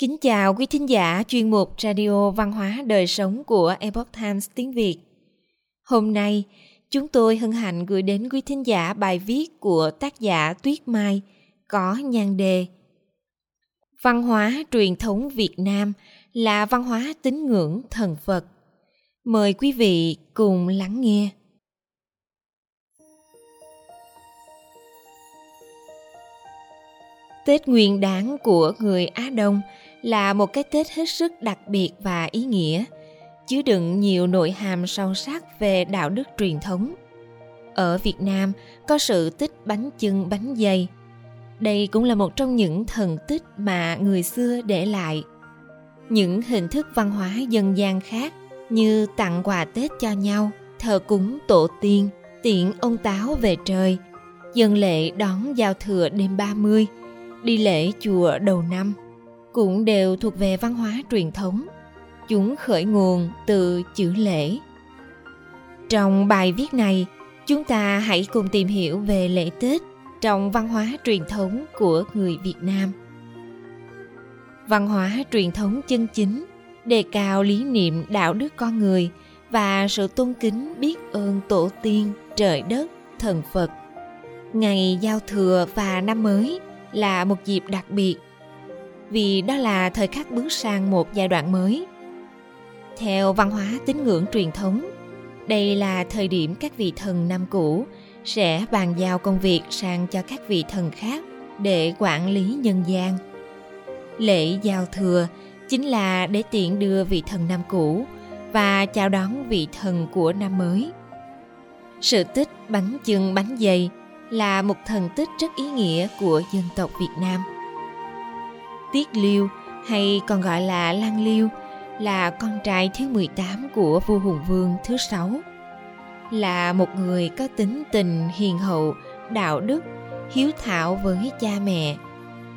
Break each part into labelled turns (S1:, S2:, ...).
S1: Kính chào quý thính giả chuyên mục Radio Văn hóa Đời Sống của Epoch Times tiếng Việt. Hôm nay, chúng tôi hân hạnh gửi đến quý thính giả bài viết của tác giả Tuyết Mai có nhan đề Văn hóa truyền thống Việt Nam là văn hóa tín ngưỡng thần Phật. Mời quý vị cùng lắng nghe. Tết Nguyên đán của người Á Đông là một cái Tết hết sức đặc biệt và ý nghĩa, chứa đựng nhiều nội hàm sâu sắc về đạo đức truyền thống. Ở Việt Nam có sự tích bánh chưng bánh dày. Đây cũng là một trong những thần tích mà người xưa để lại. Những hình thức văn hóa dân gian khác như tặng quà Tết cho nhau, thờ cúng tổ tiên, tiễn ông táo về trời, dân lễ đón giao thừa đêm 30, đi lễ chùa đầu năm cũng đều thuộc về văn hóa truyền thống. Chúng khởi nguồn từ chữ lễ. Trong bài viết này, chúng ta hãy cùng tìm hiểu về lễ Tết trong văn hóa truyền thống của người Việt Nam. Văn hóa truyền thống chân chính đề cao lý niệm đạo đức con người và sự tôn kính biết ơn tổ tiên, trời đất, thần Phật. Ngày giao thừa và năm mới là một dịp đặc biệt vì đó là thời khắc bước sang một giai đoạn mới. Theo văn hóa tín ngưỡng truyền thống, đây là thời điểm các vị thần năm cũ sẽ bàn giao công việc sang cho các vị thần khác để quản lý nhân gian. Lễ giao thừa chính là để tiện đưa vị thần năm cũ và chào đón vị thần của năm mới. Sự tích bánh chưng bánh dày là một thần tích rất ý nghĩa của dân tộc Việt Nam. Tiết Liêu hay còn gọi là Lan Liêu là con trai thứ 18 của vua Hùng Vương thứ sáu. Là một người có tính tình hiền hậu, đạo đức, hiếu thảo với cha mẹ,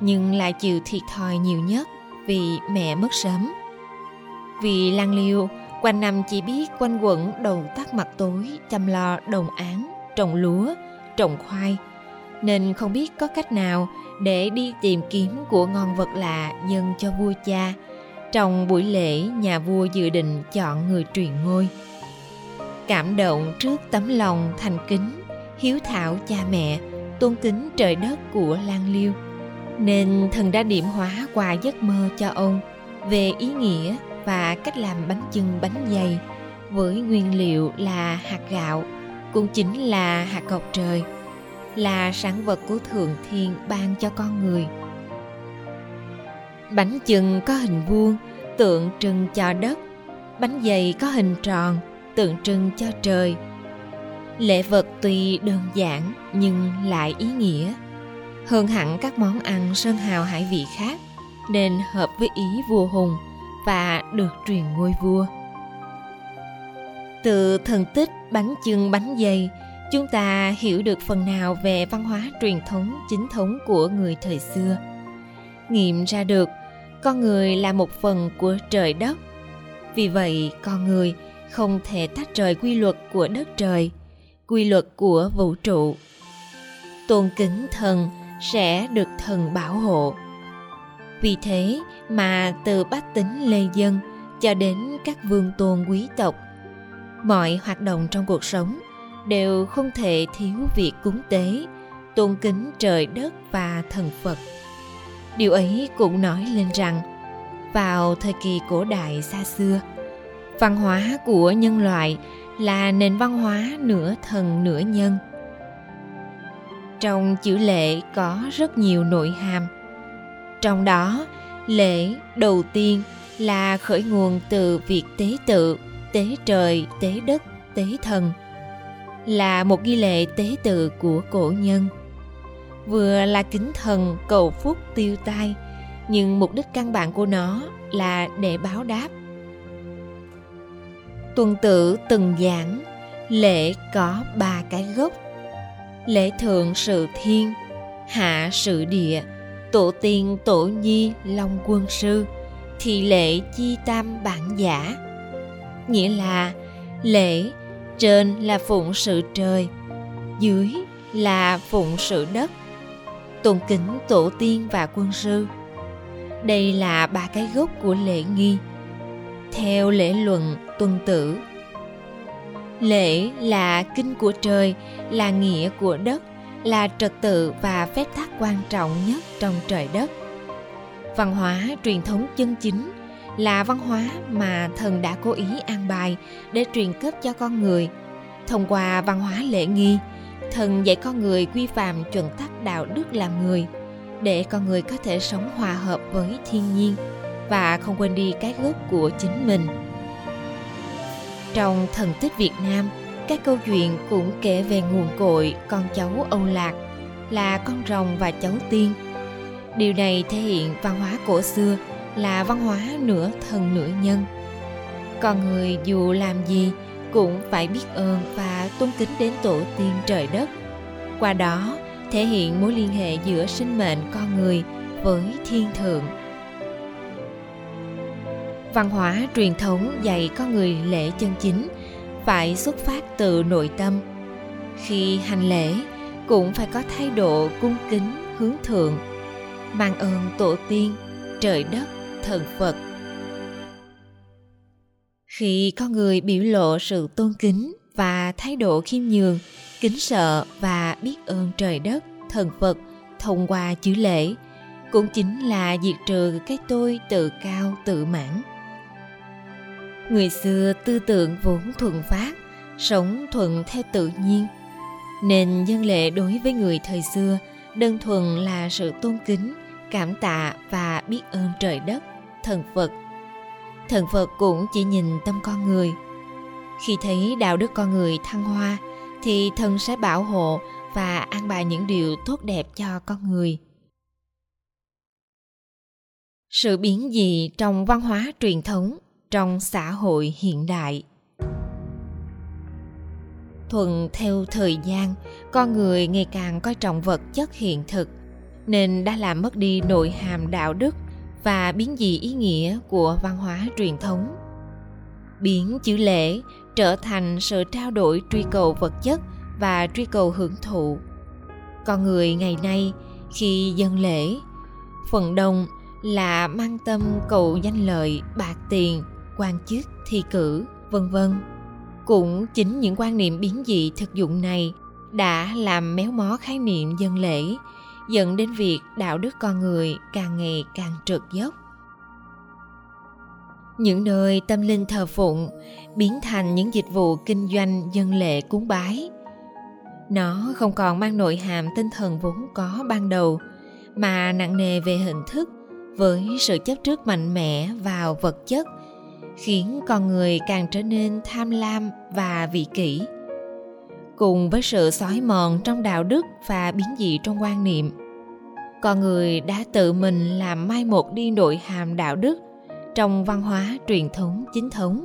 S1: nhưng lại chịu thiệt thòi nhiều nhất vì mẹ mất sớm. Vì Lan Liêu quanh năm chỉ biết quanh quẩn đầu tắt mặt tối chăm lo đồng án, trồng lúa, trồng khoai, nên không biết có cách nào để đi tìm kiếm của ngon vật lạ dâng cho vua cha. Trong buổi lễ, nhà vua dự định chọn người truyền ngôi. Cảm động trước tấm lòng thành kính, hiếu thảo cha mẹ, tôn kính trời đất của lan liêu. Nên thần đã điểm hóa qua giấc mơ cho ông về ý nghĩa và cách làm bánh chưng bánh dày với nguyên liệu là hạt gạo, cũng chính là hạt ngọc trời là sản vật của thượng thiên ban cho con người. Bánh chừng có hình vuông, tượng trưng cho đất. Bánh dày có hình tròn, tượng trưng cho trời. Lễ vật tuy đơn giản nhưng lại ý nghĩa. Hơn hẳn các món ăn sơn hào hải vị khác, nên hợp với ý vua hùng và được truyền ngôi vua. Từ thần tích bánh chưng bánh dày chúng ta hiểu được phần nào về văn hóa truyền thống, chính thống của người thời xưa. Nghiệm ra được, con người là một phần của trời đất. Vì vậy, con người không thể tách rời quy luật của đất trời, quy luật của vũ trụ. Tôn kính thần sẽ được thần bảo hộ. Vì thế mà từ bách tính lê dân cho đến các vương tôn quý tộc, mọi hoạt động trong cuộc sống đều không thể thiếu việc cúng tế, tôn kính trời đất và thần phật. Điều ấy cũng nói lên rằng, vào thời kỳ cổ đại xa xưa, văn hóa của nhân loại là nền văn hóa nửa thần nửa nhân. Trong chữ lễ có rất nhiều nội hàm. Trong đó, lễ đầu tiên là khởi nguồn từ việc tế tự, tế trời, tế đất, tế thần là một nghi lễ tế tự của cổ nhân. Vừa là kính thần cầu phúc tiêu tai, nhưng mục đích căn bản của nó là để báo đáp. Tuần tự từng giảng, lễ có ba cái gốc. Lễ thượng sự thiên, hạ sự địa, tổ tiên, tổ nhi, long quân sư, thì lễ chi tam bản giả. Nghĩa là lễ trên là phụng sự trời, dưới là phụng sự đất. Tôn kính tổ tiên và quân sư, đây là ba cái gốc của lễ nghi. Theo lễ luận tuân tử lễ là kinh của trời, là nghĩa của đất, là trật tự và phép tắc quan trọng nhất trong trời đất. Văn hóa truyền thống chân chính là văn hóa mà thần đã cố ý an bài để truyền cấp cho con người. Thông qua văn hóa lễ nghi, thần dạy con người quy phạm chuẩn tắc đạo đức làm người, để con người có thể sống hòa hợp với thiên nhiên và không quên đi cái gốc của chính mình. Trong thần tích việt nam, các câu chuyện cũng kể về nguồn cội con cháu âu lạc là con rồng và cháu tiên. Điều này thể hiện văn hóa cổ xưa là văn hóa nửa thần nửa nhân. Con người dù làm gì cũng phải biết ơn và tôn kính đến tổ tiên trời đất. Qua đó, thể hiện mối liên hệ giữa sinh mệnh con người với thiên thượng. Văn hóa truyền thống dạy con người lễ chân chính phải xuất phát từ nội tâm. Khi hành lễ, cũng phải có thái độ cung kính hướng thượng, mang ơn tổ tiên, trời đất thần phật. Khi con người biểu lộ sự tôn kính và thái độ khiêm nhường, kính sợ và biết ơn trời đất, thần phật thông qua chữ lễ, cũng chính là diệt trừ cái tôi tự cao, tự mãn. Người xưa tư tưởng vốn thuần phát sống thuận theo tự nhiên, nên dân lệ đối với người thời xưa đơn thuần là sự tôn kính, cảm tạ và biết ơn trời đất thần phật. Thần phật cũng chỉ nhìn tâm con người. Khi thấy đạo đức con người thăng hoa, thì thần sẽ bảo hộ và an bài những điều tốt đẹp cho con người. Sự biến dị trong văn hóa truyền thống, trong xã hội hiện đại? Thuận theo thời gian, con người ngày càng coi trọng vật chất hiện thực, nên đã làm mất đi nội hàm đạo đức và biến dị ý nghĩa của văn hóa truyền thống. Biến chữ lễ trở thành sự trao đổi truy cầu vật chất và truy cầu hưởng thụ. Con người ngày nay khi dân lễ, phần đông là mang tâm cầu danh lợi, bạc tiền, quan chức, thi cử, vân vân. Cũng chính những quan niệm biến dị thực dụng này đã làm méo mó khái niệm dân lễ dẫn đến việc đạo đức con người càng ngày càng trượt dốc. Những nơi tâm linh thờ phụng biến thành những dịch vụ kinh doanh dân lệ cúng bái, nó không còn mang nội hàm tinh thần vốn có ban đầu, mà nặng nề về hình thức với sự chấp trước mạnh mẽ vào vật chất, khiến con người càng trở nên tham lam và vị kỷ cùng với sự xói mòn trong đạo đức và biến dị trong quan niệm. Con người đã tự mình làm mai một đi nội hàm đạo đức trong văn hóa truyền thống, chính thống.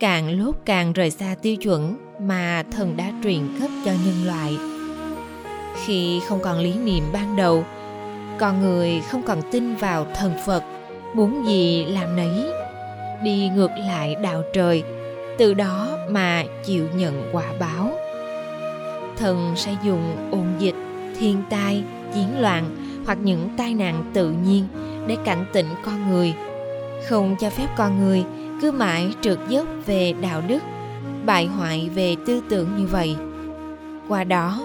S1: Càng lúc càng rời xa tiêu chuẩn mà thần đã truyền cấp cho nhân loại. Khi không còn lý niệm ban đầu, con người không còn tin vào thần phật, muốn gì làm nấy, đi ngược lại đạo trời, từ đó mà chịu nhận quả báo thần sẽ dùng ôn dịch, thiên tai, chiến loạn hoặc những tai nạn tự nhiên để cảnh tỉnh con người. Không cho phép con người cứ mãi trượt dốc về đạo đức, bại hoại về tư tưởng như vậy. Qua đó,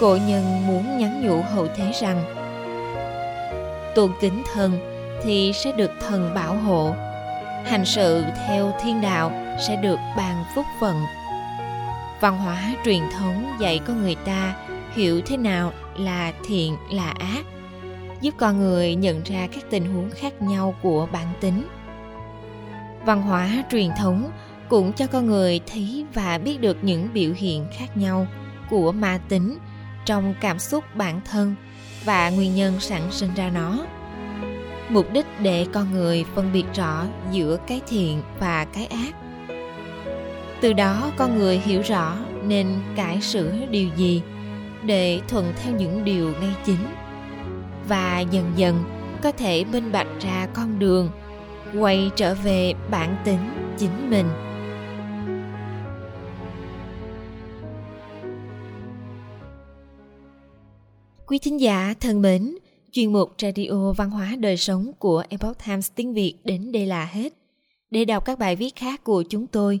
S1: cổ nhân muốn nhắn nhủ hậu thế rằng, tôn kính thần thì sẽ được thần bảo hộ, hành sự theo thiên đạo sẽ được ban phúc phận văn hóa truyền thống dạy con người ta hiểu thế nào là thiện, là ác, giúp con người nhận ra các tình huống khác nhau của bản tính. Văn hóa truyền thống cũng cho con người thấy và biết được những biểu hiện khác nhau của ma tính trong cảm xúc bản thân và nguyên nhân sản sinh ra nó. Mục đích để con người phân biệt rõ giữa cái thiện và cái ác từ đó con người hiểu rõ nên cải sửa điều gì để thuận theo những điều ngay chính và dần dần có thể minh bạch ra con đường quay trở về bản tính chính mình quý thính giả thân mến Chuyên mục Radio Văn hóa Đời Sống của Epoch Times tiếng Việt đến đây là hết. Để đọc các bài viết khác của chúng tôi,